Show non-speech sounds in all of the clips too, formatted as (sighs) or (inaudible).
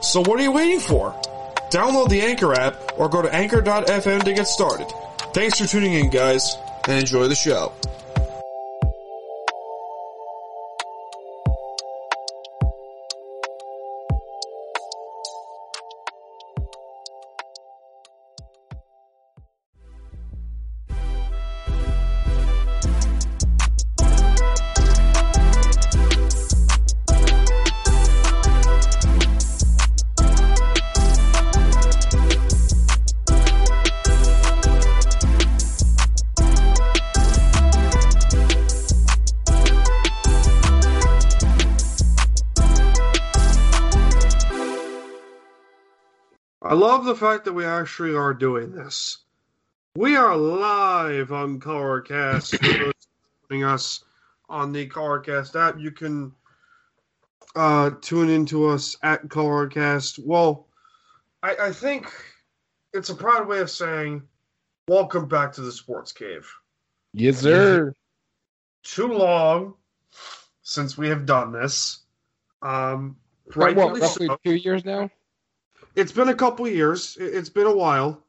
So what are you waiting for? Download the Anchor app or go to anchor.fm to get started. Thanks for tuning in, guys, and enjoy the show. Love the fact that we actually are doing this. We are live on Colorcast. Joining us on the Colorcast app, you can uh, tune into us at Colorcast. Well, I, I think it's a proud way of saying welcome back to the Sports Cave. Yes, sir. Too long since we have done this. Um, Right, rightfully roughly so. two years now. It's been a couple years. It- It's been a while.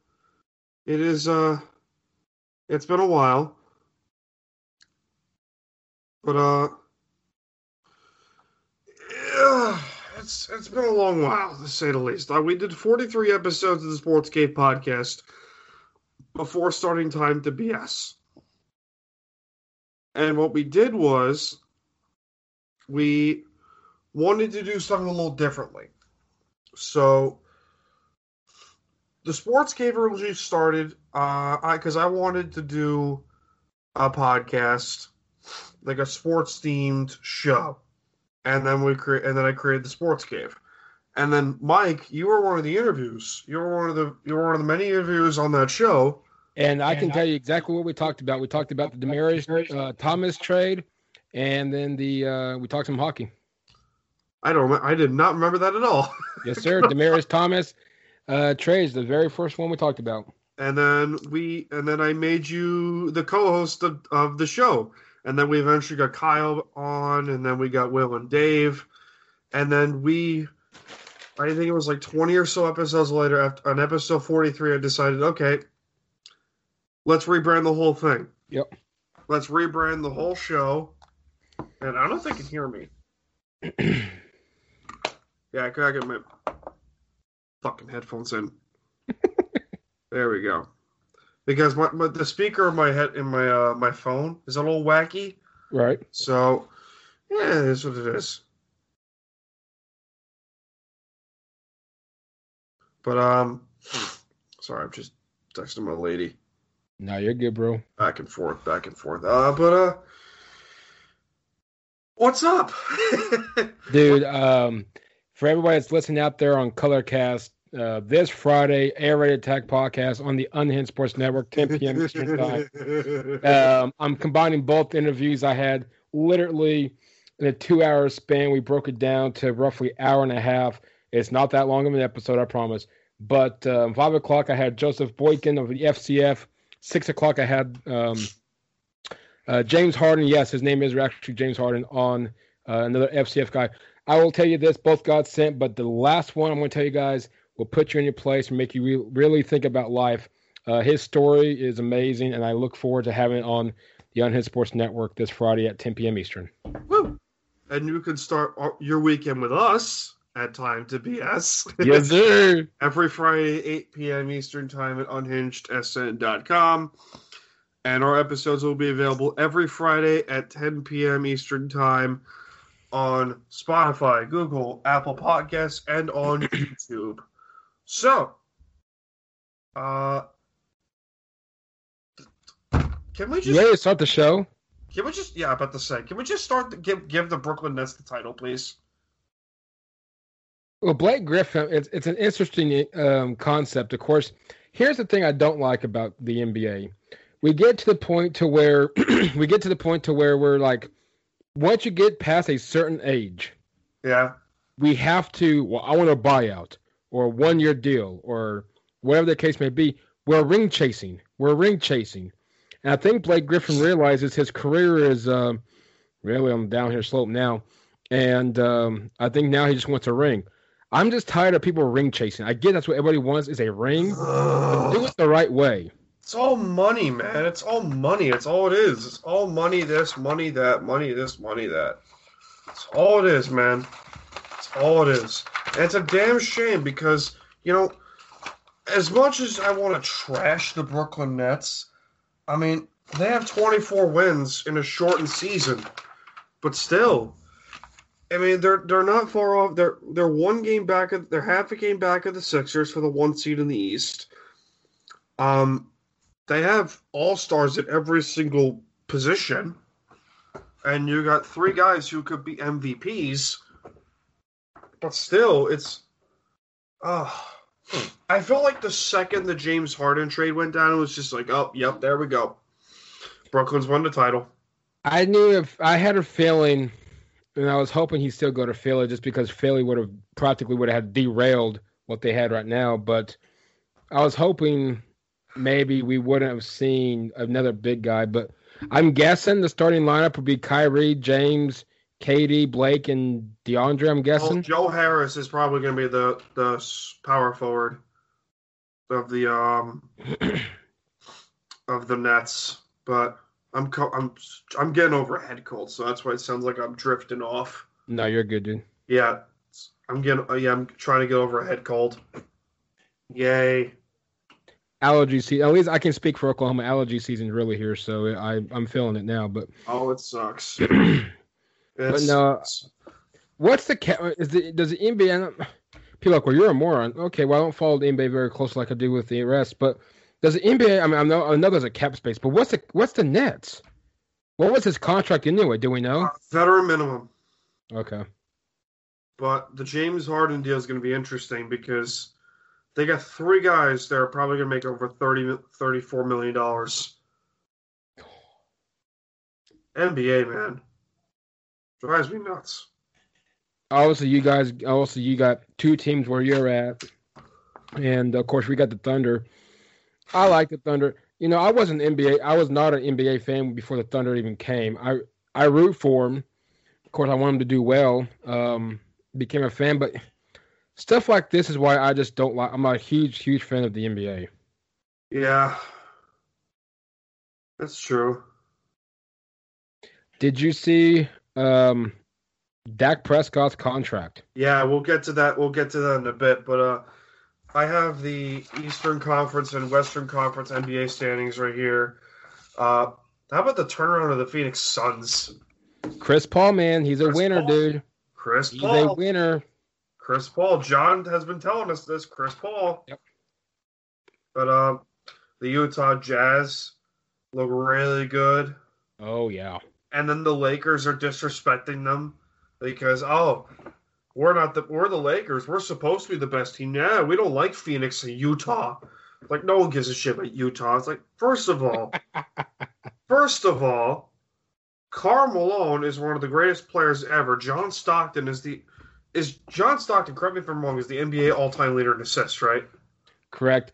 It is uh it's been a while. But uh yeah, it's it's been a long while to say the least. Uh, we did 43 episodes of the Sports Cave podcast before starting time to BS. And what we did was we wanted to do something a little differently. So the sports cave originally started uh I because I wanted to do a podcast like a sports themed show. And then we create and then I created the sports cave. And then Mike, you were one of the interviews. You were one of the you were one of the many interviews on that show. And I can tell you exactly what we talked about. We talked about the Demaryius uh, Thomas trade, and then the uh, we talked some hockey. I don't remem- I did not remember that at all. Yes, sir. Demaryius (laughs) Thomas uh, trades the very first one we talked about. and then we and then I made you the co-host of, of the show, and then we eventually got Kyle on, and then we got Will and Dave, and then we, I think it was like twenty or so episodes later, after on episode forty-three, I decided, okay, let's rebrand the whole thing. Yep. Let's rebrand the whole show, and I don't know if they can hear me. (clears throat) yeah, I gotta get my fucking headphones in. (laughs) there we go. Because my, my the speaker of my head in my uh my phone is a little wacky. Right. So yeah, it is what it is. But um sorry, I'm just texting my lady. No, you're good, bro. Back and forth, back and forth. Uh but uh what's up? (laughs) Dude, um, for everybody that's listening out there on Colorcast, uh, this Friday, Air Raid Attack podcast on the Unhinged Sports Network, 10 p.m. (laughs) Eastern Time. Um, I'm combining both interviews I had literally in a two hour span. We broke it down to roughly hour and a half. It's not that long of an episode, I promise. But um, five o'clock, I had Joseph Boykin of the FCF. Six o'clock, I had um, uh, James Harden. Yes, his name is actually James Harden on uh, another FCF guy. I will tell you this: both got sent, but the last one I'm going to tell you guys will put you in your place and make you re- really think about life. Uh, his story is amazing, and I look forward to having it on the Unhinged Sports Network this Friday at 10 p.m. Eastern. Woo! And you can start your weekend with us at Time to BS. Yes, (laughs) sir. Every Friday, 8 p.m. Eastern Time at unhingedsn.com. And our episodes will be available every Friday at 10 p.m. Eastern Time on Spotify, Google, Apple Podcasts, and on (clears throat) YouTube. So, uh, can we You just ready to start the show? can we just yeah about to say can we just start to give give the Brooklyn Nets the title, please? Well, Blake Griffin, it's it's an interesting um, concept. Of course, here's the thing I don't like about the NBA. We get to the point to where (clears throat) we get to the point to where we're like, once you get past a certain age, Yeah, we have to. Well, I want a buyout or a one year deal or whatever the case may be. We're ring chasing. We're ring chasing, and I think Blake Griffin realizes his career is um, really on the downhill slope now, and um, I think now he just wants a ring. I'm just tired of people ring chasing. I get that's what everybody wants is a ring. Do it the right way. It's all money, man. It's all money. It's all it is. It's all money. This, money that, money this, money that. It's all it is, man. It's all it is. And it's a damn shame because you know, as much as I want to trash the Brooklyn Nets, I mean they have 24 wins in a shortened season, but still. I mean, they're they're not far off. They're they're one game back. Of, they're half a game back of the Sixers for the one seed in the East. Um, they have all stars at every single position, and you got three guys who could be MVPs. But still, it's. Uh, I felt like the second the James Harden trade went down, it was just like, oh, yep, there we go. Brooklyn's won the title. I knew if I had a feeling, and I was hoping he'd still go to Philly just because Philly would have practically would have derailed what they had right now. But I was hoping maybe we wouldn't have seen another big guy. But I'm guessing the starting lineup would be Kyrie, James, KD, Blake, and DeAndre. I'm Well, guessing. Joe Harris is probably going to be the the power forward of the um of the Nets, but I'm co- I'm I'm getting over a head cold, so that's why it sounds like I'm drifting off. No, you're good, dude. Yeah, I'm getting yeah I'm trying to get over a head cold. Yay! Allergy season. At least I can speak for Oklahoma. Allergy season's really here, so I I'm feeling it now. But (clears throat) Oh, it sucks. But no, What's the ca- is the does the NBA? People are like, well, you're a moron. Okay, well, I don't follow the NBA very close like I do with the rest. But does the NBA? I mean, I know, I know there's a cap space, but what's the what's the Nets? What was his contract anyway? Do we know? uh, veteran minimum. Okay, But the James Harden deal is going to be interesting because they got three guys that are probably going to make over 30, 34 million dollars. NBA man drives me nuts. obviously you guys, obviously you got two teams where you're at, and of course we got the Thunder. I like the Thunder. You know, I wasn't NBA. I was not an NBA fan before the Thunder even came. I I root for them. Of course, I want them to do well. Um, became a fan, but stuff like this is why I just don't like. I'm a huge, huge fan of the NBA. Yeah, that's true. Did you see um, Dak Prescott's contract? Yeah, we'll get to that. We'll get to that in a bit. But uh, I have the Eastern Conference and Western Conference NBA standings right here. Uh, how about the turnaround of the Phoenix Suns? Chris Paul, man, he's a Chris winner, Paul. dude. Chris He's Paul. a winner. Chris Paul. John has been telling us this. Chris Paul. Yep. But um, the Utah Jazz look really good, Oh yeah. and then the Lakers are disrespecting them because oh, we're not the we're the Lakers. We're supposed to be the best team. Yeah, we don't like Phoenix and Utah. Like no one gives a shit about Utah. It's like first of all, (laughs) first of all, Karl Malone is one of the greatest players ever. John Stockton is the is John Stockton. Correct me if I'm wrong. Is the NBA all time leader in assists, right? Correct.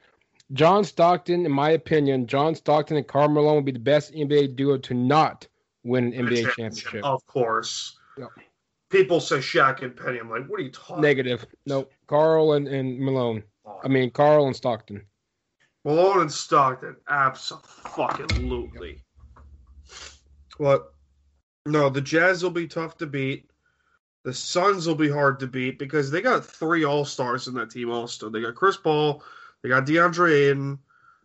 John Stockton, in my opinion, John Stockton and Karl Malone would be the best NBA duo to not win an NBA championship. Of course. Yep. People say Shaq and Penny. I'm like, what are you talking? Negative. Nope. Karl and, and Malone. about? I mean, Karl and Stockton. Malone and Stockton, absolutely. What? No, the Jazz will be tough to beat. The Suns will be hard to beat because they got three All Stars in that team. Also, they got Chris Paul, they got DeAndre Ayton,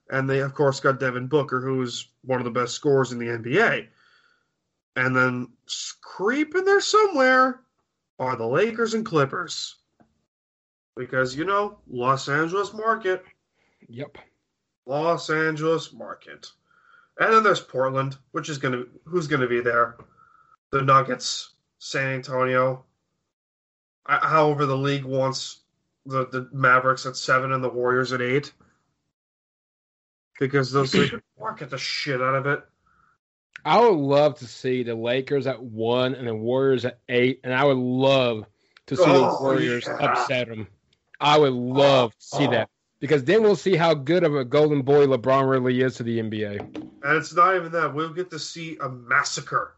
and they of course got Devin Booker, who is one of the best scorers in the NBA. And then creeping there somewhere are the Lakers and Clippers. Because, you know, Los Angeles market. Yep. Los Angeles market. And then there's Portland, which is going to, who's going to be there? The Nuggets, San Antonio. Uh, However, the league wants the, the Mavericks at seven and the Warriors at eight. Because those market (clears throat) the shit out of it. I would love to see the Lakers at one and the Warriors at eight, and I would love to see oh, the Warriors yeah. upset them. I would love to see oh, oh. that because then we'll see how good of a golden boy LeBron really is to the NBA. And it's not even that; we'll get to see a massacre,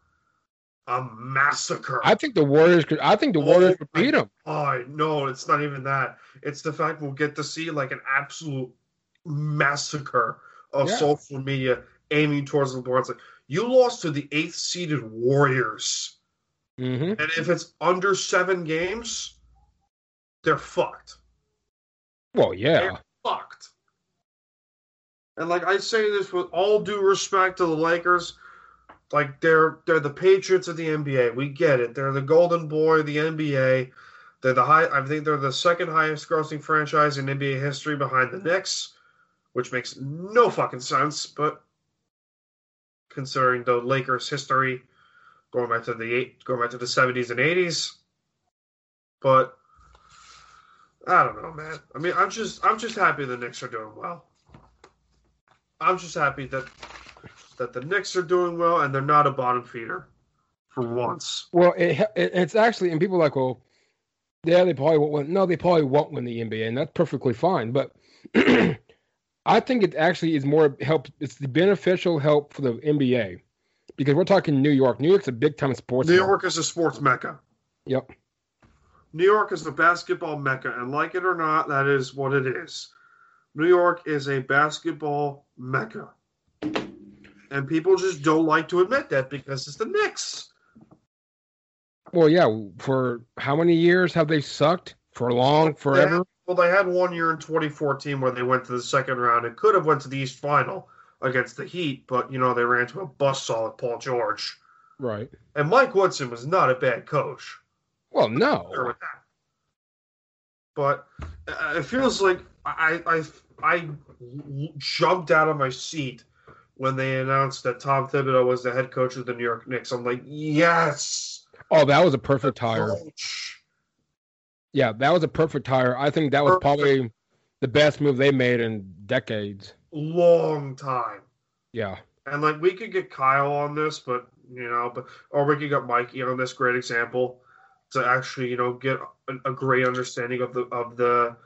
a massacre. I think the Warriors could. I think the Warriors oh, beat them. Oh no, it's not even that. It's the fact we'll get to see like an absolute massacre of yeah. social media aiming towards LeBron. It's like you lost to the eighth seeded Warriors. Mm-hmm. And if it's under seven games, they're fucked. Well, yeah. They're fucked. And like I say this with all due respect to the Lakers, like they're they're the Patriots of the NBA. We get it. They're the golden boy of the NBA. They're the high I think they're the second highest grossing franchise in NBA history behind the Knicks, which makes no fucking sense, but considering the Lakers' history going back to the eight, going back to the seventies and eighties. But I don't know, man. I mean, I'm just I'm just happy the Knicks are doing well. I'm just happy that that the Knicks are doing well and they're not a bottom feeder for once. Well, it, it, it's actually, and people are like, well, yeah, they probably won't win. No, they probably won't win the NBA, and that's perfectly fine. But (clears throat) I think it actually is more help. It's the beneficial help for the NBA because we're talking New York. New York's a big time sports. New York is a sports mecca. Yep. New York is the basketball mecca, and like it or not, that is what it is. New York is a basketball mecca, and people just don't like to admit that because it's the Knicks. Well, yeah. For how many years have they sucked? For long, forever. Well, they had one year in 2014 where they went to the second round and could have went to the East Final against the Heat, but you know they ran into a buzzsaw with Paul George. Right. And Mike Woodson was not a bad coach. Well, no. But uh, it feels like I, I I jumped out of my seat when they announced that Tom Thibodeau was the head coach of the New York Knicks. I'm like, yes. Oh, that was a perfect hire. Coach. Yeah, that was a perfect hire. I think that was perfect. probably the best move they made in decades. Long time. Yeah. And like we could get Kyle on this, but you know, but or we could get Mikey on this great example to actually, you know, get a, a great understanding of the of the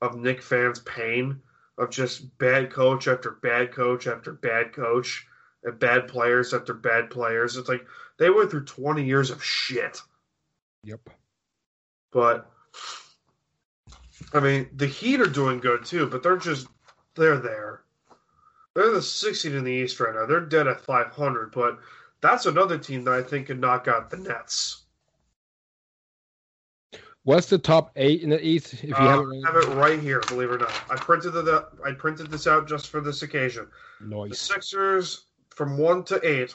of Knick fans' pain of just bad coach after bad coach after bad coach and bad players after bad players. It's like they went through 20 years of shit. Yep. But I mean, the Heat are doing good too, but they're just they're there. They're the 16 in the East right now. They're dead at 500, but that's another team that I think could knock out the Nets. What's the top eight in the East? If you uh, have, it have it right here, believe it or not, I printed the I printed this out just for this occasion. Nice. The Sixers from one to eight: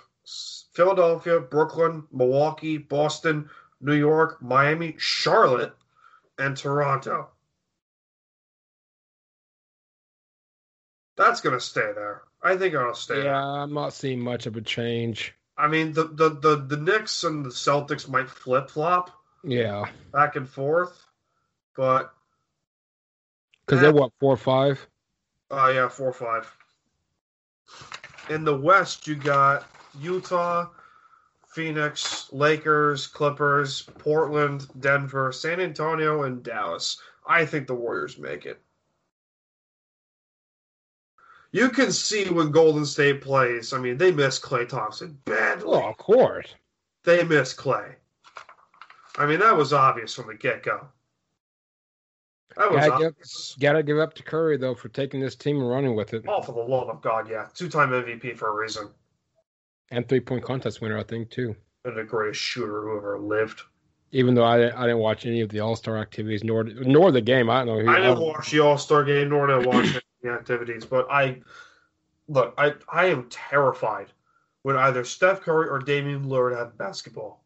Philadelphia, Brooklyn, Milwaukee, Boston, New York, Miami, Charlotte, and Toronto. That's gonna stay there. I think it'll stay. Yeah, there. I'm not seeing much of a change. I mean, the the the, the Knicks and the Celtics might flip flop yeah. Back and forth. But because they're what, four or five? Oh uh, yeah, four or five. In the West you got Utah, Phoenix, Lakers, Clippers, Portland, Denver, San Antonio, and Dallas. I think the Warriors make it. You can see when Golden State plays. I mean, they miss Klay Thompson badly. Oh, of course. They miss Klay. I mean, that was obvious from the get go. That was gotta obvious. Give, gotta give up to Curry though for taking this team and running with it. Oh, for the love of God, yeah, two-time MVP for a reason. And three-point contest winner, I think, too. And the greatest shooter who ever lived. Even though I, I didn't watch any of the All Star activities, nor nor the game. I don't know. Who, I didn't watch the All Star game, nor did I watch the activities. But I look, I I am terrified when either Steph Curry or Damian Lillard have basketball.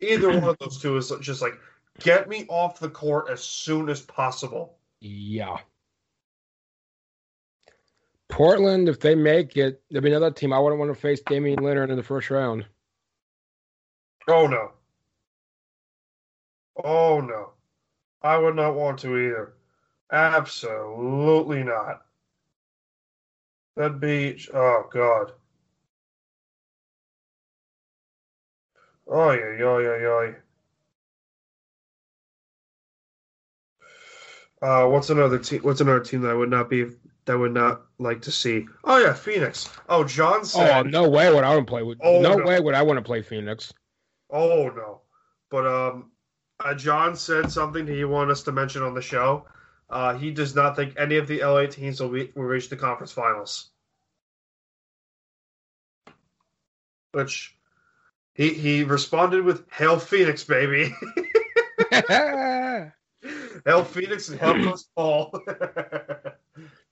Either one of those two is just like get me off the court as soon as possible. Yeah. Portland, if they make it, there'll be another team. I wouldn't want to face Damian Lillard in the first round. Oh no. Oh no. I would not want to either. Absolutely not. That'd be oh god. Oh yeah, yeah, yeah, yeah. Uh, what's another team? What's another team that I would not be that would not like to see? Oh yeah, Phoenix. Oh, John said. Oh no way would I want to play with. Oh, no, no. way would I want to play Phoenix. Oh no, but um, uh, John said something he wanted us to mention on the show. Uh, he does not think any of the LA teams will, be, will reach the conference finals. Which he he responded with "Hail Phoenix, baby." (laughs) (laughs) Hail Phoenix and Hail Chris Paul.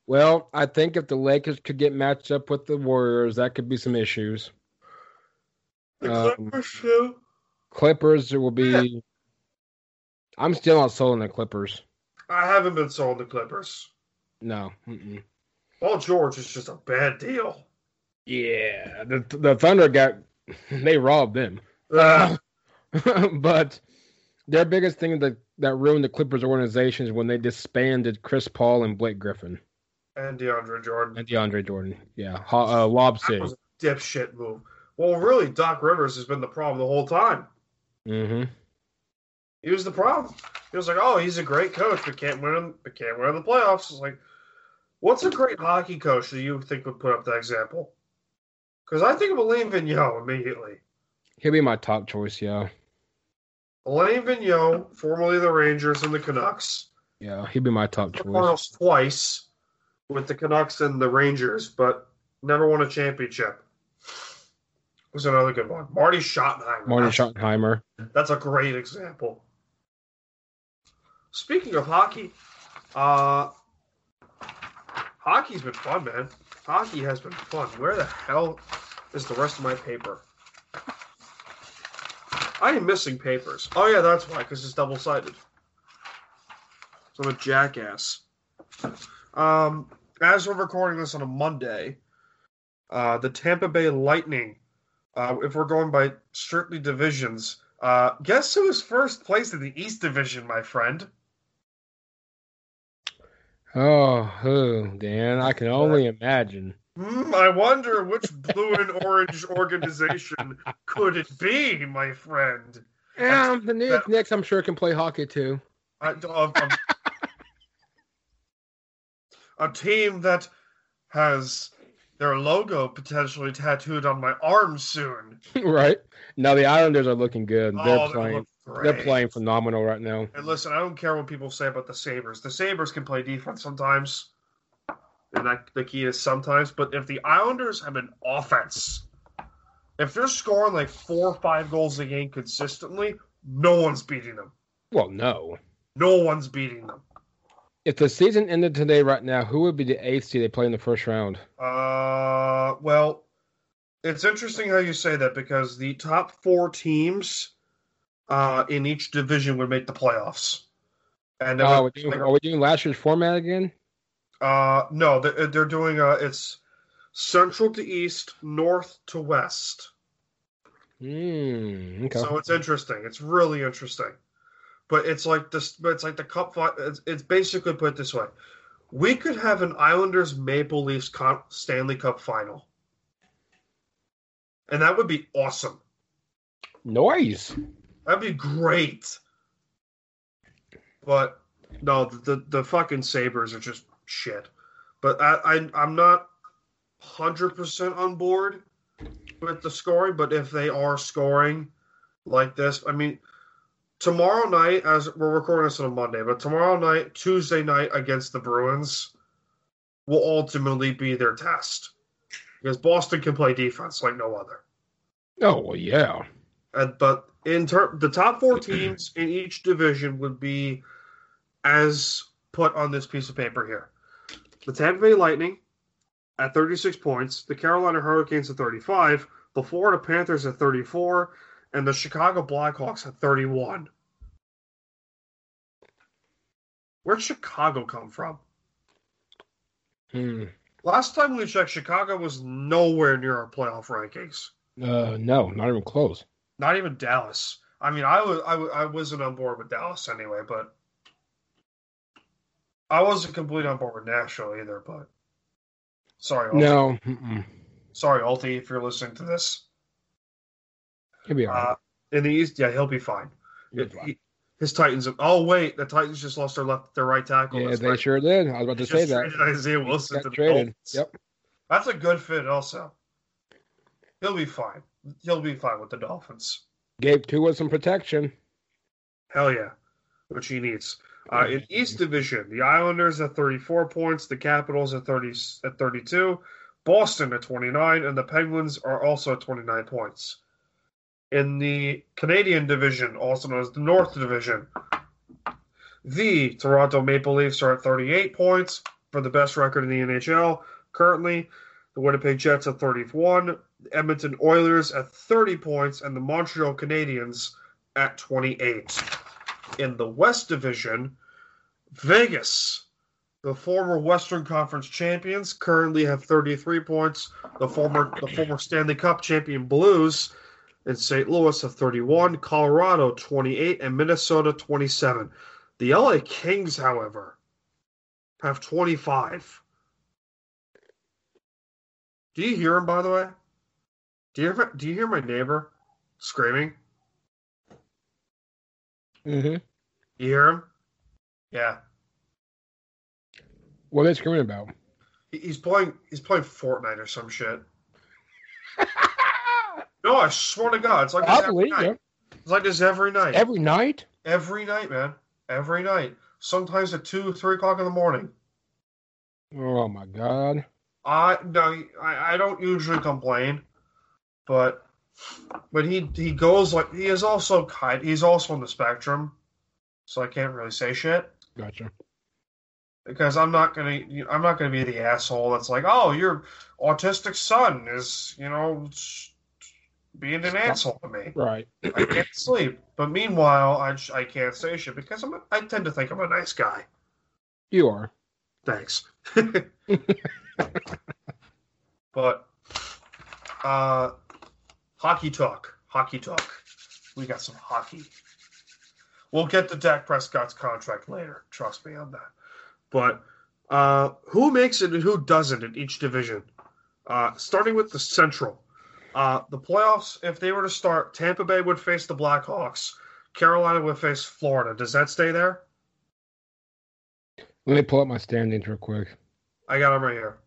well, I think if the Lakers could get matched up with the Warriors, that could be some issues. the Um, Clippers too. Clippers will be. I'm still not sold on the Clippers. I haven't been sold the Clippers. No. Mm-mm. Paul George is just a bad deal. Yeah, the the Thunder got (laughs) they robbed them, (laughs) but their biggest thing that that ruined the Clippers organization is when they disbanded Chris Paul and Blake Griffin and DeAndre Jordan. and DeAndre Jordan. Yeah, uh, Lob City. dipshit move. Well, really, Doc Rivers has been the problem the whole time. Mm-hmm. He was the problem. He was like, "Oh, he's a great coach, but can't win. But can't win the playoffs." It's like, what's a great hockey coach that you think would put up that example? Because I think of Alain Vigneault immediately. He'll be my top choice. Yeah, Alain Vigneault, formerly the Rangers and the Canucks, yeah, he'd be my top choice. finals twice with the Canucks and the Rangers, but never won a championship. Was another good one. Marty Schottenheimer. Marty That's- Schottenheimer. That's a great example. Speaking of hockey, uh, hockey's been fun, man. Hockey has been fun. Where the hell is the rest of my paper? I am missing papers. Oh yeah, that's why, because it's double sided. So I'm a jackass. Um, as we're recording this on a Monday, uh, the Tampa Bay Lightning, uh, if we're going by strictly divisions, uh, guess who is first place in the East Division, my friend? Oh, who, Dan? I can only imagine. Hmm, I wonder which blue and orange organization could it be, my friend? Yeah, the New York Knicks, I'm sure, can play hockey too. I, uh, um, a team that has their logo potentially tattooed on my arm soon. (laughs) right? Now the Islanders are looking good. They're oh, they playing. Great. They're playing phenomenal right now. And listen, I don't care what people say about the Sabres. The Sabres can play defense sometimes. And that the key is sometimes. But if the Islanders have an offense, if they're scoring like four or five goals a game consistently, no one's beating them. Well, no. No one's beating them. If the season ended today, right now, who would be the eighth seed they play in the first round? Uh, well, it's interesting how you say that because the top four teams uh, in each division would make the playoffs. And Oh, uh, are we, doing, are we doing last year's format again? uh, no, they're, they're doing uh, it's central to east, north to west. Hmm. Okay. So it's interesting. It's really interesting. But it's like this. But it's like the cup. It's, it's basically put this way: we could have an Islanders Maple Leafs Stanley Cup final, and that would be awesome. Noise. That'd be great. But no, the the fucking Sabres are just shit. But I, I I'm not hundred percent on board with the scoring. But if they are scoring like this, I mean, tomorrow night, as we're recording this on a Monday, but tomorrow night, Tuesday night against the Bruins, will ultimately be their test because Boston can play defense like no other. Oh well, yeah. And, but in ter- the top four (clears throat) teams in each division would be as put on this piece of paper here. The Tampa Bay Lightning at 36 points, the Carolina Hurricanes at 35, the Florida Panthers at 34, and the Chicago Blackhawks at 31. Where'd Chicago come from? Hmm. Last time we checked, Chicago was nowhere near our playoff rankings. Uh, no, not even close. Not even Dallas. I mean, I was I, I wasn't on board with Dallas anyway, but I wasn't completely on board with Nashville either. But sorry. No, mm-mm. sorry, Alti, if you're listening to this. he'll be all right. Uh, in the East, yeah, he'll be fine. He'll be fine. He- his Titans. Oh wait, the Titans just lost their left, their right tackle. yeah, That's they right. sure did. I was about to say that. Isaiah Wilson to the traded. Yep. That's a good fit. Also, he'll be fine. He'll be fine with the Dolphins. Gave Tua some protection. Hell yeah, which he needs. Uh, in East Division, the Islanders at 34 points, the Capitals at 30 at 32, Boston at 29, and the Penguins are also at 29 points. In the Canadian Division, also known as the North Division, the Toronto Maple Leafs are at 38 points for the best record in the NHL currently. The Winnipeg Jets at 31, the Edmonton Oilers at 30 points, and the Montreal Canadiens at 28 in the West Division, Vegas, the former Western Conference champions, currently have 33 points. The former the former Stanley Cup champion Blues in St. Louis have 31, Colorado 28, and Minnesota 27. The LA Kings, however, have 25. Do you hear him, by the way? Do you hear, do you hear my neighbor screaming? Mm-hmm. You hear him? Yeah. What are they screaming about? He's playing. He's playing Fortnite or some shit. (laughs) No, I swear to God, it's like this I believe night. It's like this every night. Every night? every night, man. Every night. Sometimes at two, three o'clock in the morning. Oh my god. I no, I, I don't usually complain, but but he he goes like he is also kind. He's also on the spectrum, so I can't really say shit. Gotcha. because I'm not gonna I'm not gonna be the asshole that's like, oh, your autistic son is you know being an asshole to me. Right. I can't sleep, but meanwhile, I I can't say shit because I'm a, I tend to think I'm a nice guy. You are. Thanks. (laughs) but uh, hockey talk, hockey talk. We got some hockey. We'll get to Dak Prescott's contract later. Trust me on that. But uh, who makes it and who doesn't in each division? Uh, starting with the Central, uh, the playoffs. If they were to start, Tampa Bay would face the Blackhawks. Carolina would face Florida. Does that stay there? Let me pull up my standings real quick. I got them right here.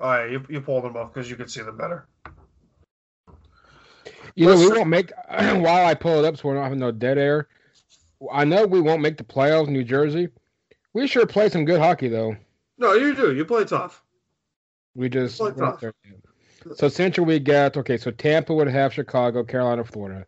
All right, you, you pulled them up because you could see them better. You know, we won't make (clears throat) while I pull it up so we're not having no dead air. I know we won't make the playoffs, New Jersey. We sure play some good hockey though. No, you do. You play tough. We just Play tough. so Central we got okay. So Tampa would have Chicago, Carolina, Florida.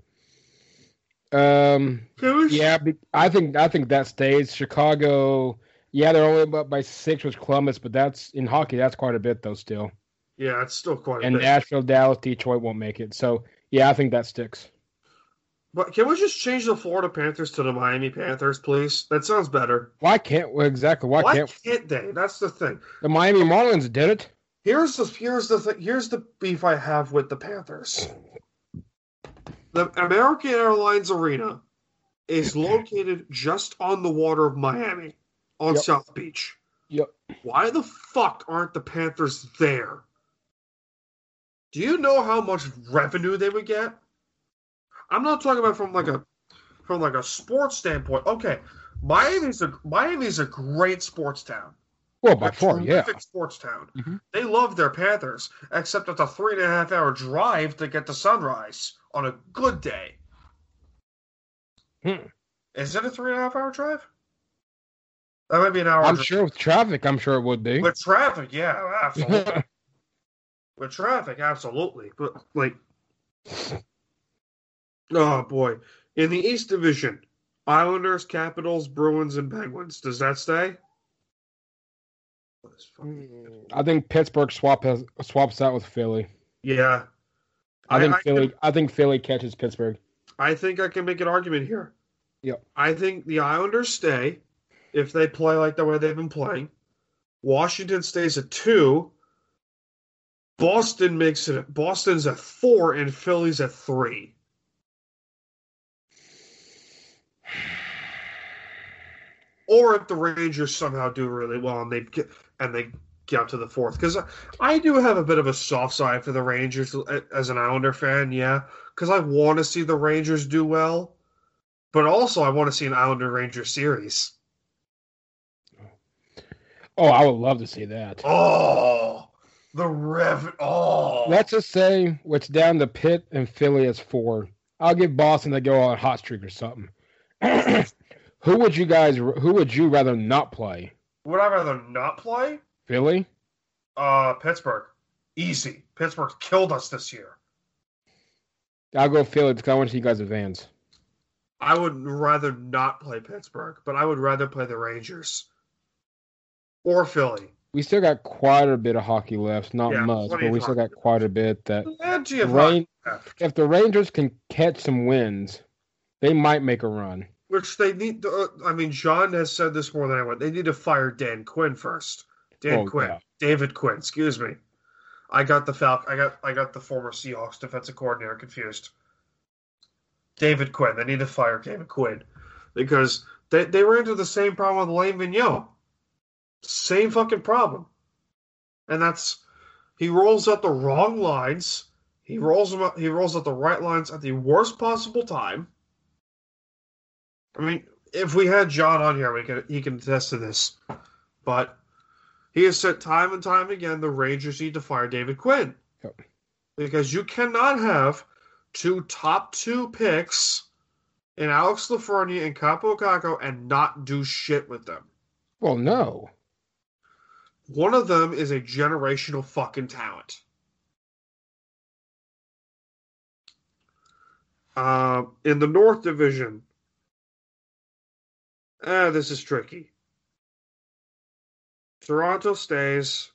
Um, yeah, I think I think that stays. Chicago, yeah, they're only up by six with Columbus, but that's in hockey. That's quite a bit though, still. Yeah, it's still quite a And. Nashville, Dallas, Detroit won't make it. So yeah, I think that sticks. But can we just change the Florida Panthers to the Miami Panthers, please? That sounds better. Why can't well, exactly? Why, Why can't can't they? That's the thing. the Miami Marlins did it? Here's the here's the th- here's the beef I have with the Panthers. The American Airlines Arena is located just on the water of Miami, on Yep. South Beach. Yep. Why the fuck aren't the Panthers there? Do you know how much revenue they would get? I'm not talking about from like a from like a sports standpoint. Okay, Miami's a Miami's a great sports town. Well, by a far, yeah. sports town. Mhm. They love their Panthers, except it's a three and a half hour drive to get to sunrise on a good day. Hmm. Is it a three and a half hour drive? That might be an hour. I'm drive. sure with traffic, I'm sure it would be. With traffic, yeah, absolutely. (laughs) With traffic, absolutely. But like, Oh boy. In the East Division, Islanders, Capitals, Bruins, and Penguins. Does that stay? Hmm. I think Pittsburgh swap has, swaps out with Philly. Yeah. I think I Philly. can- I think Philly catches Pittsburgh. I think I can make an argument here. Yep. I think the Islanders stay if they play like the way they've been playing. Washington stays at two. Boston makes it. Boston's at four, and Philly's at three. Or if the Rangers somehow do really well and they get and they get up to the fourth, because I do have a bit of a soft side for the Rangers as an Islander fan. Yeah, because I want to see the Rangers do well, but also I want to see an Islander Ranger series. Oh, I would love to see that. Oh, the Rev. Oh, Let's just say it's down the pit and Philly as four. I'll give Boston to go on a hot streak or something. (clears throat) who would you guys? Who would you rather not play? would I rather not play? Philly? Uh, Pittsburgh, easy. Pittsburgh's killed us this year. I'll go Philly because I want to see you guys advance. I would rather not play Pittsburgh, but I would rather play the Rangers or Philly. We still got quite a bit of hockey left. Not Yeah, much, but we still got quite a bit. That Rain- if the Rangers can catch some wins, they might make a run. which they need. To, uh, I mean, John has said this more than anyone. They need to fire Dan Quinn first. Dan Oh, Quinn, yeah. David Quinn. Excuse me. I got the Falc. I got I got the former Seahawks defensive coordinator confused. David Quinn. They need to fire David Quinn because they they ran into the same problem with Lane Vigneault. Same fucking problem, and that's he rolls out the wrong lines. He rolls them out, he rolls out the right lines at the worst possible time. I mean, if we had John on here, we could he can attest to this. But he has said time and time again the Rangers need to fire David Quinn. Yep. Because you cannot have two top two picks in Alex Lafreniere and Kaapo Kakko and not do shit with them. Well, no. One of them is a generational fucking talent. Uh, in the North Division, ah, this is tricky. Toronto stays.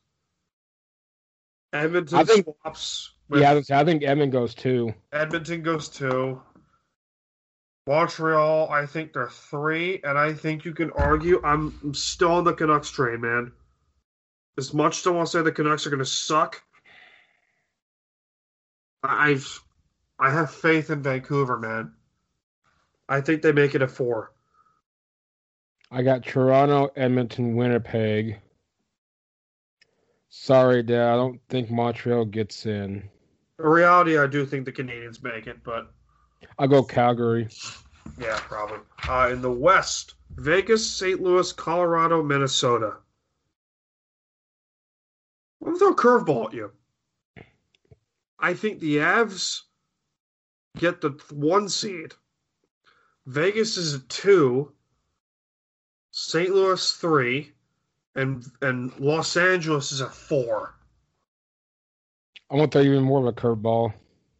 Edmonton I think- swaps. With Yeah, I think Edmund goes too. Edmonton goes two. Montreal, I think they're three, and I think you can argue I'm, I'm still on the Canucks train, man. As much as I want to say the Canucks are going to suck, I- I've I have faith in Vancouver, man. I think they make it a four. I got Toronto, Edmonton, Winnipeg. Sorry, Dad. I don't think Montreal gets in. In reality, I do think the Canadiens make it, but I'll go Calgary. yeah, probably. Uh, in the West, Vegas, St. Louis, Colorado, Minnesota. I'm gonna throw a curveball at you. I think the Avs get the one seed. Vegas is a two. St. Louis three, and and Los Angeles is a four. I'm gonna throw even more of a curveball.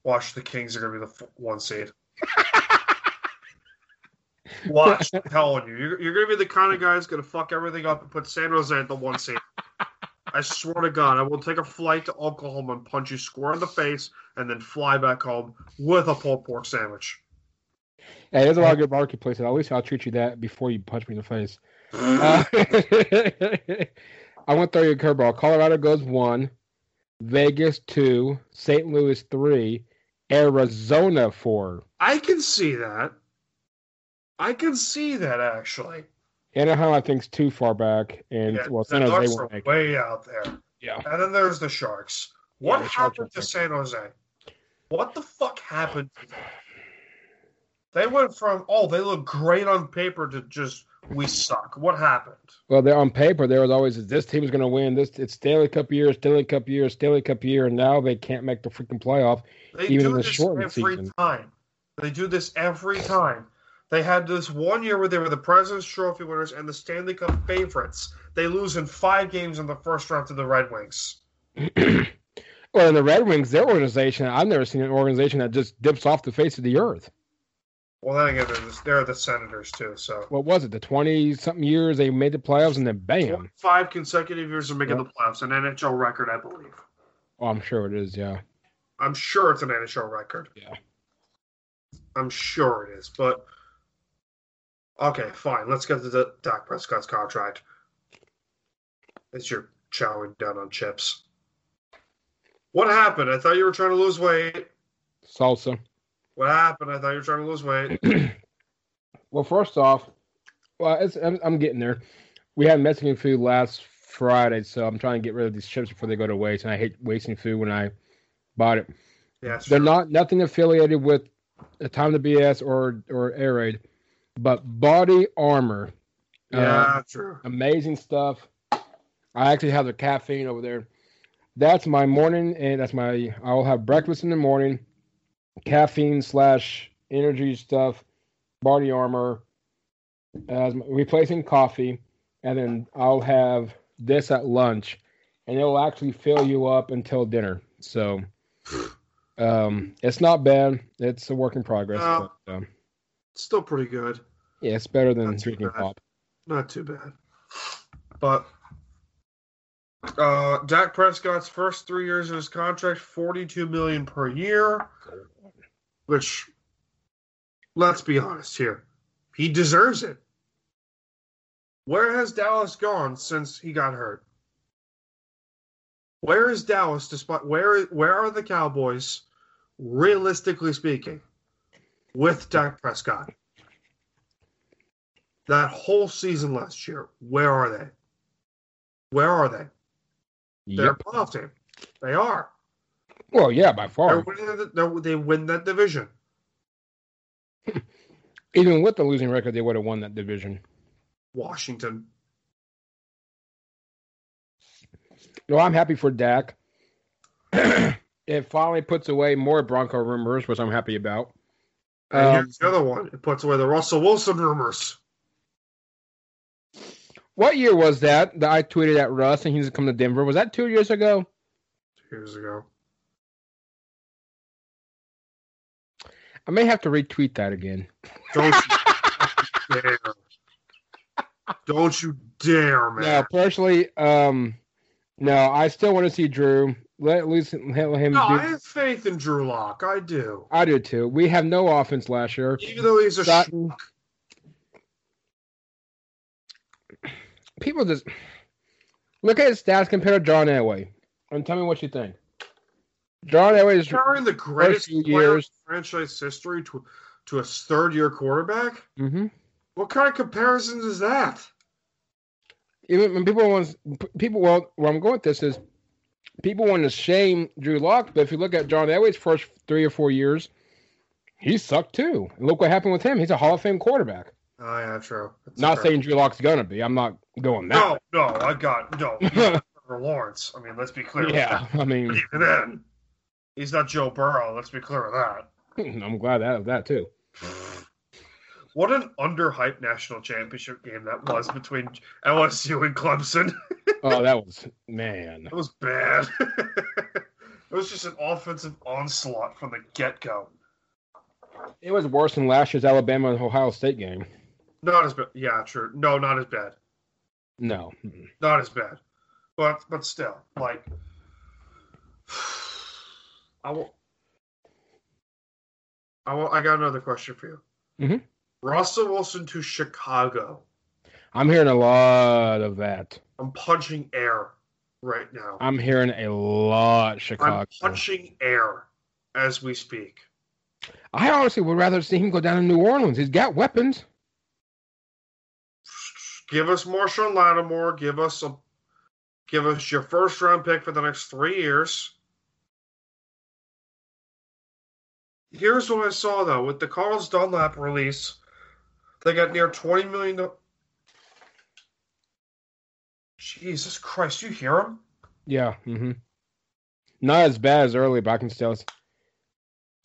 Watch the Kings are gonna be the one seed. (laughs) Watch, I'm telling you, you're, you're gonna be the kind of guy who's gonna fuck everything up and put San Jose at the one seed. I swear to God, I will take a flight to Oklahoma and punch you square in the face, and then fly back home with a pulled pork sandwich. Hey, there's a lot of good marketplaces. At least I'll treat you that before you punch me in the face. (laughs) Uh, (laughs) I want to throw you a curveball. Colorado goes one, Vegas two, St. Louis three, Arizona four. I can see that. I can see that actually. Anaheim, I think, is too far back, and Yeah, well, the San Jose Ducks won't make. way out there. Yeah, And then there's the Sharks. Yeah, What the happened are to San Jose? What the fuck happened to them? They went from oh, they look great on paper to just we suck. What happened? well, they're on paper. There was always this team is going to win. This it's Stanley Cup year, Stanley Cup year, Stanley Cup year, and now they can't make the freaking playoff. They Even do in the this every season. time. They do this every time. They had this one year where they were the President's Trophy winners and the Stanley Cup favorites. They lose in five games in the first round to the Red Wings. (clears throat) Well, in the Red Wings, their organization, I've never seen an organization that just dips off the face of the earth. Well, then again, they're the, they're the Senators too. So What was it? The twenty something years they made the playoffs and then bam. five consecutive years of making Yep. the playoffs, an NHL record, I believe. Oh, I'm sure it is. Yeah. I'm sure it's an NHL record. Yeah. I'm sure it is, but okay, fine. Let's get to the Dak Prescott's contract. It's your chowing down on chips. What happened? I thought you were trying to lose weight. Salsa. What happened? I thought you were trying to lose weight. (clears throat) Well, first off, well, it's, I'm, I'm getting there. We had Mexican food last Friday, so I'm trying to get rid of these chips before they go to waste. And I hate wasting food when I bought it. Yeah, They're not nothing affiliated with a time to BS or or air raid, but body armor. Uh, Yeah, true. amazing stuff. I actually have the caffeine over there. That's my morning, and that's my. I'll have breakfast in the morning, caffeine slash energy stuff, body armor, as replacing coffee, and then I'll have this at lunch, and it will actually fill you up until dinner. So, um, it's not bad. It's a work in progress. No. but, um, Still pretty good. yeah, it's better than Not too drinking bad. pop. Not too bad. But uh Dak Prescott's first three years of his contract, forty-two million per year. Which let's be honest here. He deserves it. Where has Dallas gone since he got hurt? Where is Dallas despite where where are the Cowboys, realistically speaking, with Dak Prescott? That whole season last year, where are they? Where are they? They're Yep. a playoff team. They are. Well, yeah, by far. the, they're, they win that division. (laughs) Even with the losing record, they would have won that division. Washington. No, I'm happy for Dak. (clears throat) it finally puts away more Bronco rumors, which I'm happy about. And Um, here's the other one. It puts away the Russell Wilson rumors. what year was that that I tweeted at Russ and he's come to Denver? Was that two years ago? Two years ago. I may have to retweet that again. Don't you (laughs) dare. Don't you dare, man. No, personally, um, no, I still want to see Drew. Let at least let him No, do. I have faith in Drew Lock. I do. I do too. We have no offense last year. Even though he's a. People just look at his stats compared to John Elway, and tell me what you think. John Elway is carrying the greatest years. franchise history to to a third year quarterback. hmm What kind of comparison is that? Even when people want people. Well, where I'm going with this is people want to shame Drew Lock, but if you look at John Elway's first three or four years, he sucked too. And look what happened with him. He's a Hall of Fame quarterback. Oh yeah, true. That's Not fair. saying Drew Lock's gonna be. I'm not going that. no, no. I got no. (laughs) he's not Trevor Lawrence. I mean, let's be clear. yeah, I mean, even then, he's not Joe Burrow. Let's be clear with that. (laughs) I'm glad that of that too. (laughs) What an underhyped national championship game that was between LSU and Clemson. (laughs) Oh, that was man. That was bad. (laughs) it was just an offensive onslaught from the get go. It was worse than last year's Alabama and Ohio State game. Not as bad. Yeah, true. No, not as bad. No. Not as bad. But but still, like (sighs) I will. I will, I got another question for you. Mhm. Russell Wilson to Chicago. I'm hearing a lot of that. I'm punching air right now. I'm hearing a lot Chicago. I'm punching air as we speak. I honestly would rather see him go down to New Orleans. He's got weapons. Give us Marshon Lattimore. Give us a, give us your first round pick for the next three years. Here's what I saw though with the Carlos Dunlap release, they got near twenty million. do- Jesus Christ, you hear him? Yeah. hmm Not as bad as early, but I can still.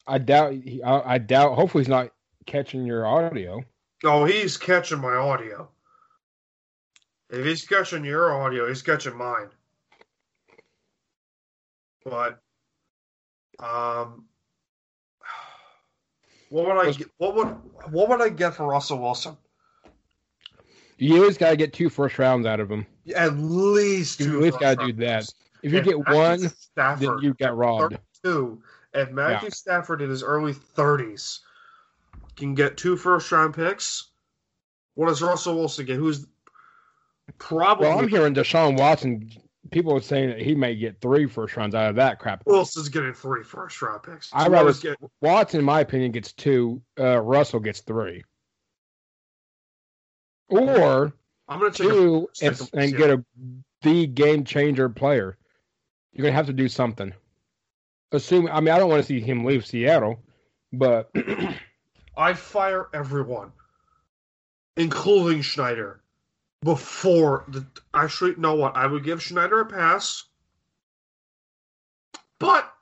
I doubt. I, I doubt. Hopefully, he's not catching your audio. Oh, he's catching my audio. If he's catching your audio, he's catching mine. But, um, What would I get, what would what would I get for Russell Wilson? You always got to get two first rounds out of him. At least two. You always got to do that. If you If get Matthew one, then you got robbed. two. If Matthew Stafford in his early thirties can get two first round picks, what does Russell Wilson get? Who's probably Well, I'm hearing Deshaun Watson. People are saying that he may get three first rounds out of that crap. Wilson's getting three first round picks. I'd rather get Watson, in my opinion, gets two. Uh, Russell gets three. Or I'm gonna take a two and, and get a the game changer player. You're gonna have to do something. Assume. I mean, I don't want to see him leave Seattle, but (clears throat) I'd fire everyone, including Schneider, before the. Actually, know what? I would give Schneider a pass, but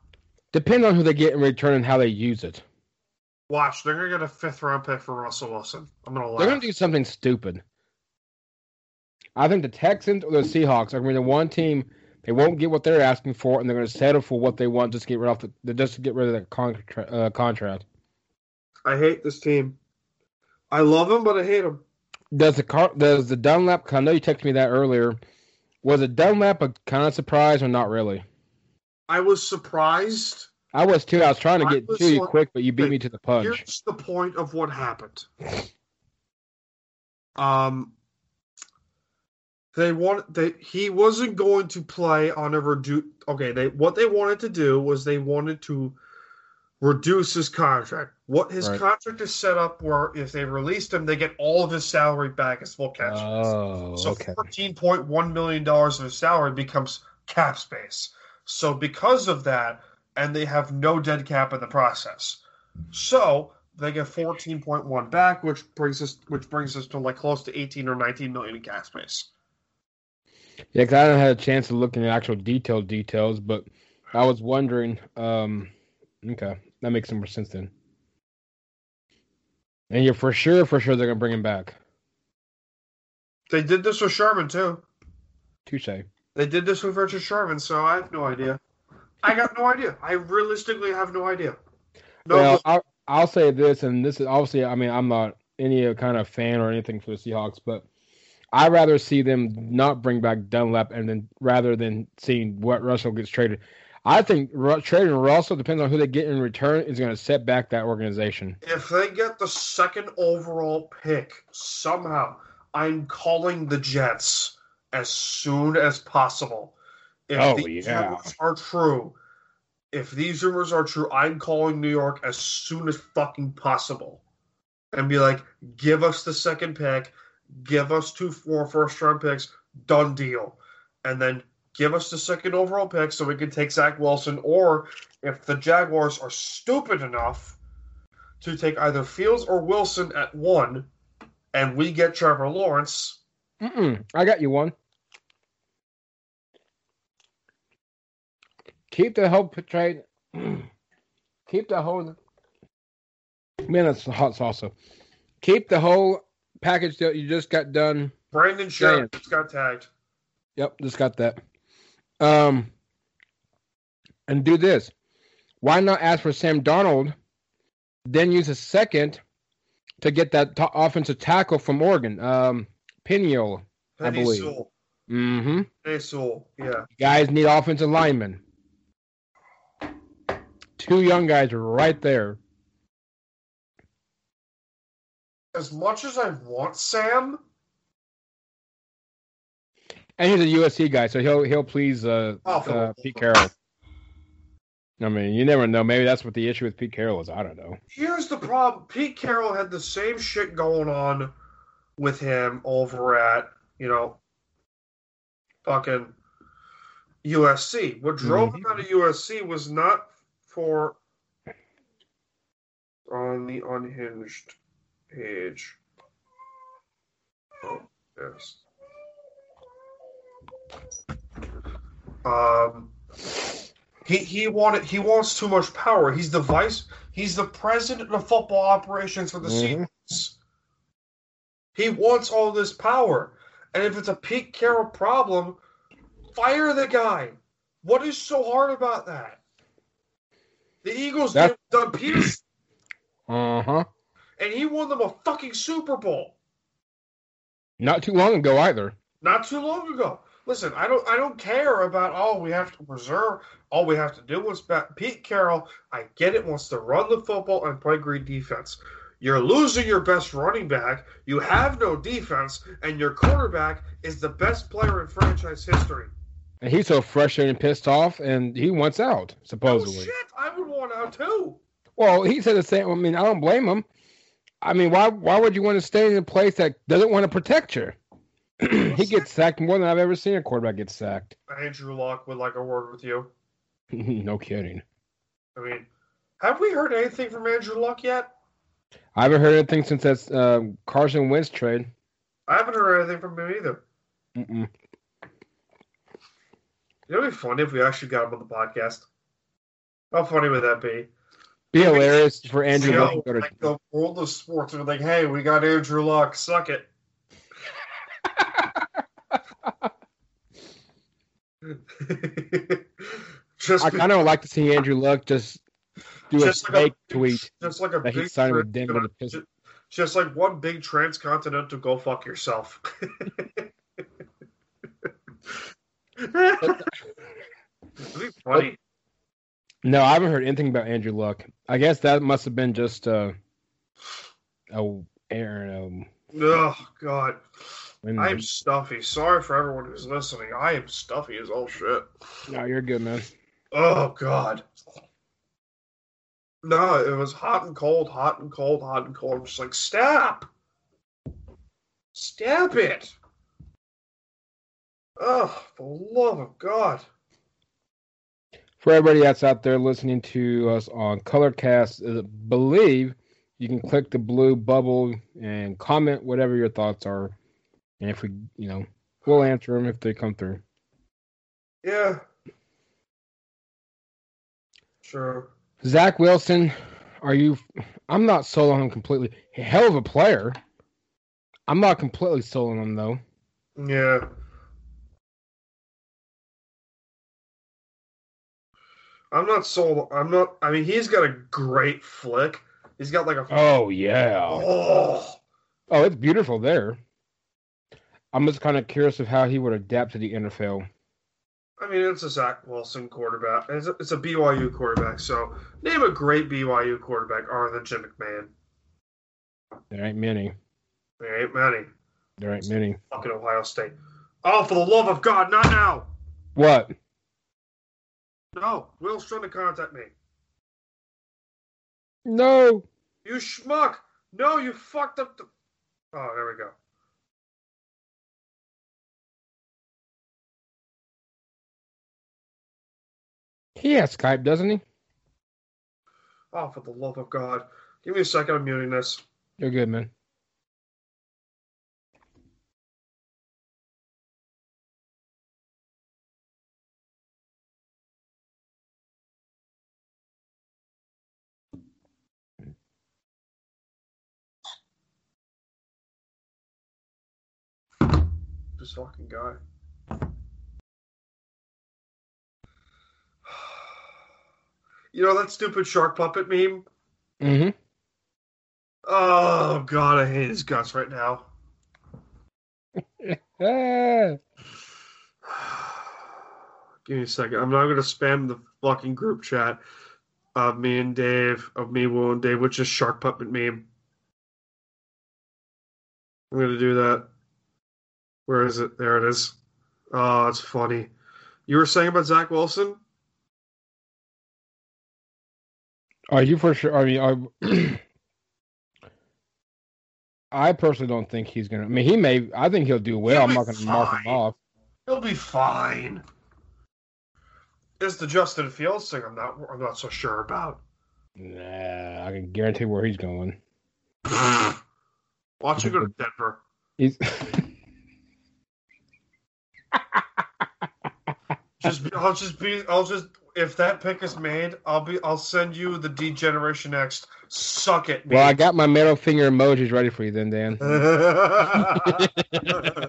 depend on who they get in return and how they use it. watch, they're gonna get a fifth round pick for Russell Wilson. I'm gonna laugh. They're gonna do something stupid. I think the Texans or the Seahawks are gonna be the one team they won't get what they're asking for, and they're gonna settle for what they want just to get rid of the just to get rid of that contra- uh, contract. I hate this team. I love him, but I hate him. Does the car does the Dunlap? I know you texted me that earlier. Was it Dunlap a kind of surprise or not really? I was surprised. I was too. I was trying to get to you like- quick, but you beat me to the punch. Here's the point of what happened. (laughs) Um, they want they he wasn't going to play on a reduce. Okay, they what they wanted to do was they wanted to reduce his contract. What his Right. contract is set up where if they released him, they get all of his salary back as full cash. Oh, So okay. fourteen point one million dollars of his salary becomes cap space. So because of that, and they have no dead cap in the process. So they get fourteen point one back, which brings us which brings us to like close to eighteen or nineteen million in cap space. Yeah, because I haven't had a chance to look in the actual detailed details, but I was wondering. Um, okay, that makes some more sense then. And you're for sure, for sure, they're gonna bring him back. They did this with Sherman too. Touche. They did this with Richard Sherman, so I have no idea. I got no idea. I realistically have no idea. No, well, I'll, I'll say this, and this is obviously, I mean, I'm not any kind of fan or anything for the Seahawks, but I'd rather see them not bring back Dunlap and then rather than seeing what Russell gets traded. I think trading Russell depends on who they get in return is going to set back that organization. if they get the second overall pick somehow, I'm calling the Jets as soon as possible. If Oh, these yeah. rumors are true, if these rumors are true, I'm calling New York as soon as fucking possible. And be like, give us the second pick, give us two four first round picks, done deal. And then give us the second overall pick so we can take Zach Wilson. Or if the Jaguars are stupid enough to take either Fields or Wilson at one, and we get Trevor Lawrence, Mm-mm, I got you one. Keep the whole trade. (clears throat) Keep the whole. Man, that's hot salsa. Keep the whole package that you just got done. Brandon Scherff just got tagged. Yep, just got that. Um, and do this. Why not ask for Sam Darnold, then use a second to get that t- offensive tackle from Oregon, um, Piniel. I believe. Mm-hmm. Penei Sewell, yeah. Guys need offensive linemen. Two young guys are right there. As much as I want Sam, And he's a USC guy, so he'll he'll please uh, Oh, uh, Pete Carroll. I mean, you never know. Maybe that's what the issue with Pete Carroll is. I don't know. here's the problem. Pete Carroll had the same shit going on with him over at, you know, fucking USC. What drove him out of USC was not for on the unhinged page. Oh, yes. Um, he he wanted he wants too much power. He's the vice. He's the president of football operations for the. Seahawks. He wants all this power, and if it's a Pete Carroll problem, fire the guy. What is so hard about that? The Eagles That- did Doug Pederson. Uh huh. And he won them a fucking Super Bowl Not too long ago either. not too long ago. Listen, I don't I don't care about oh we have to preserve all we have to do is bet Pete Carroll, I get it, wants to run the football and play great defense. You're losing your best running back, you have no defense, and your quarterback is the best player in franchise history. And he's so frustrated and pissed off, and he wants out, supposedly. Oh shit, I would want out too. Well, he said the same. I mean, I don't blame him. I mean, why why would you want to stay in a place that doesn't want to protect you? He gets sacked more than I've ever seen a quarterback get sacked. Andrew Luck would like a word with you. (laughs) no kidding. I mean, have we heard anything from Andrew Luck yet? I haven't heard anything since that um, Carson Wentz trade. I haven't heard anything from him either. Mm-mm. You know, it'd be funny if we actually got him on the podcast. How funny would that be? Be hilarious for Andrew You Luck to go to. like the world of sports are like, hey, we got Andrew Luck, suck it. (laughs) just I kind of like to see Andrew Luck just do a just like fake a, tweet just like a that he big signed with Denver to piss. just, just like one big transcontinental go fuck yourself. (laughs) Funny. No, I haven't heard anything about Andrew Luck. I guess that must have been just uh, oh, Aaron. Oh God, I am stuffy. Sorry for everyone who's listening. I am stuffy as all shit. no, you're good, man. Oh God. No, it was hot and cold, hot and cold, hot and cold. I'm just like, stop, stop it. Oh, for the love of God. For everybody that's out there listening to us on Colorcast, I believe you can click the blue bubble and comment whatever your thoughts are, and if we, you know, we'll answer them if they come through. Yeah. Sure. Zach Wilson, are you? I'm not sold on him completely. Hell of a player. I'm not completely sold on him though. Yeah. I'm not sold. I'm not. I mean, he's got a great flick. He's got like a. Oh yeah. Oh. Oh, it's beautiful there. I'm just kind of curious of how he would adapt to the NFL. I mean, it's a Zach Wilson quarterback. It's a, it's a BYU quarterback. So name a great BYU quarterback other than Jim McMahon. There ain't many. There ain't many. There ain't many. Fucking Ohio State. Oh, for the love of God, not now. What? No, Will's trying to contact me. No. You schmuck. No, you fucked up the. Oh, there we go. He has Skype, doesn't he? Oh, for the love of God. Give me a second. I'm muting this. You're good, man. This fucking guy. You know that stupid shark puppet meme? Mm-hmm. Oh God, I hate his guts right now. (sighs) Give me a second. I'm not gonna spam the fucking group chat of me and Dave, of me, Will, and Dave, which is shark puppet meme. I'm gonna do that. Where is it? There it is. Oh, it's funny. You were saying about Zach Wilson? Are you for sure? I mean, are, (clears throat) I personally don't think he's gonna. I mean, he may. I think he'll do well. He'll I'm not gonna mark him off. He'll be fine. It's the Justin Fields thing. I'm not. I'm not so sure about. Nah, I can guarantee where he's going. (sighs) Watch you go to Denver. He's. Just, I'll just be. I'll just. If that pick is made, I'll be. I'll send you the D Generation X. Suck it. well, I got my middle finger emojis ready for you, then, Dan. (laughs) (laughs)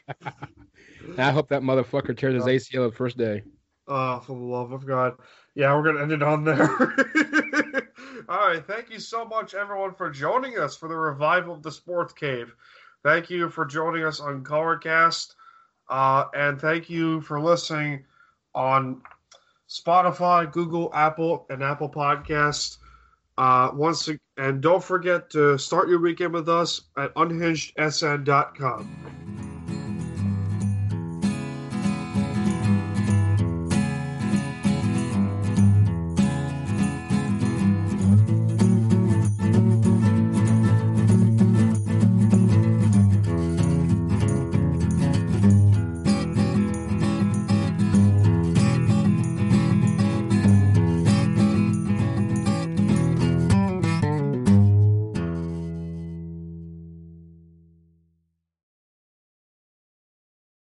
I hope that motherfucker tears his ACL the first day. oh, for the love of God! Yeah, we're gonna end it on there. (laughs) All right. Thank you so much, everyone, for joining us for the revival of the Sports Cave. Thank you for joining us on Colorcast. Uh, and thank you for listening on Spotify, Google, Apple, and Apple Podcasts. Uh, once and don't forget to start your weekend with us at unhingedsn.com.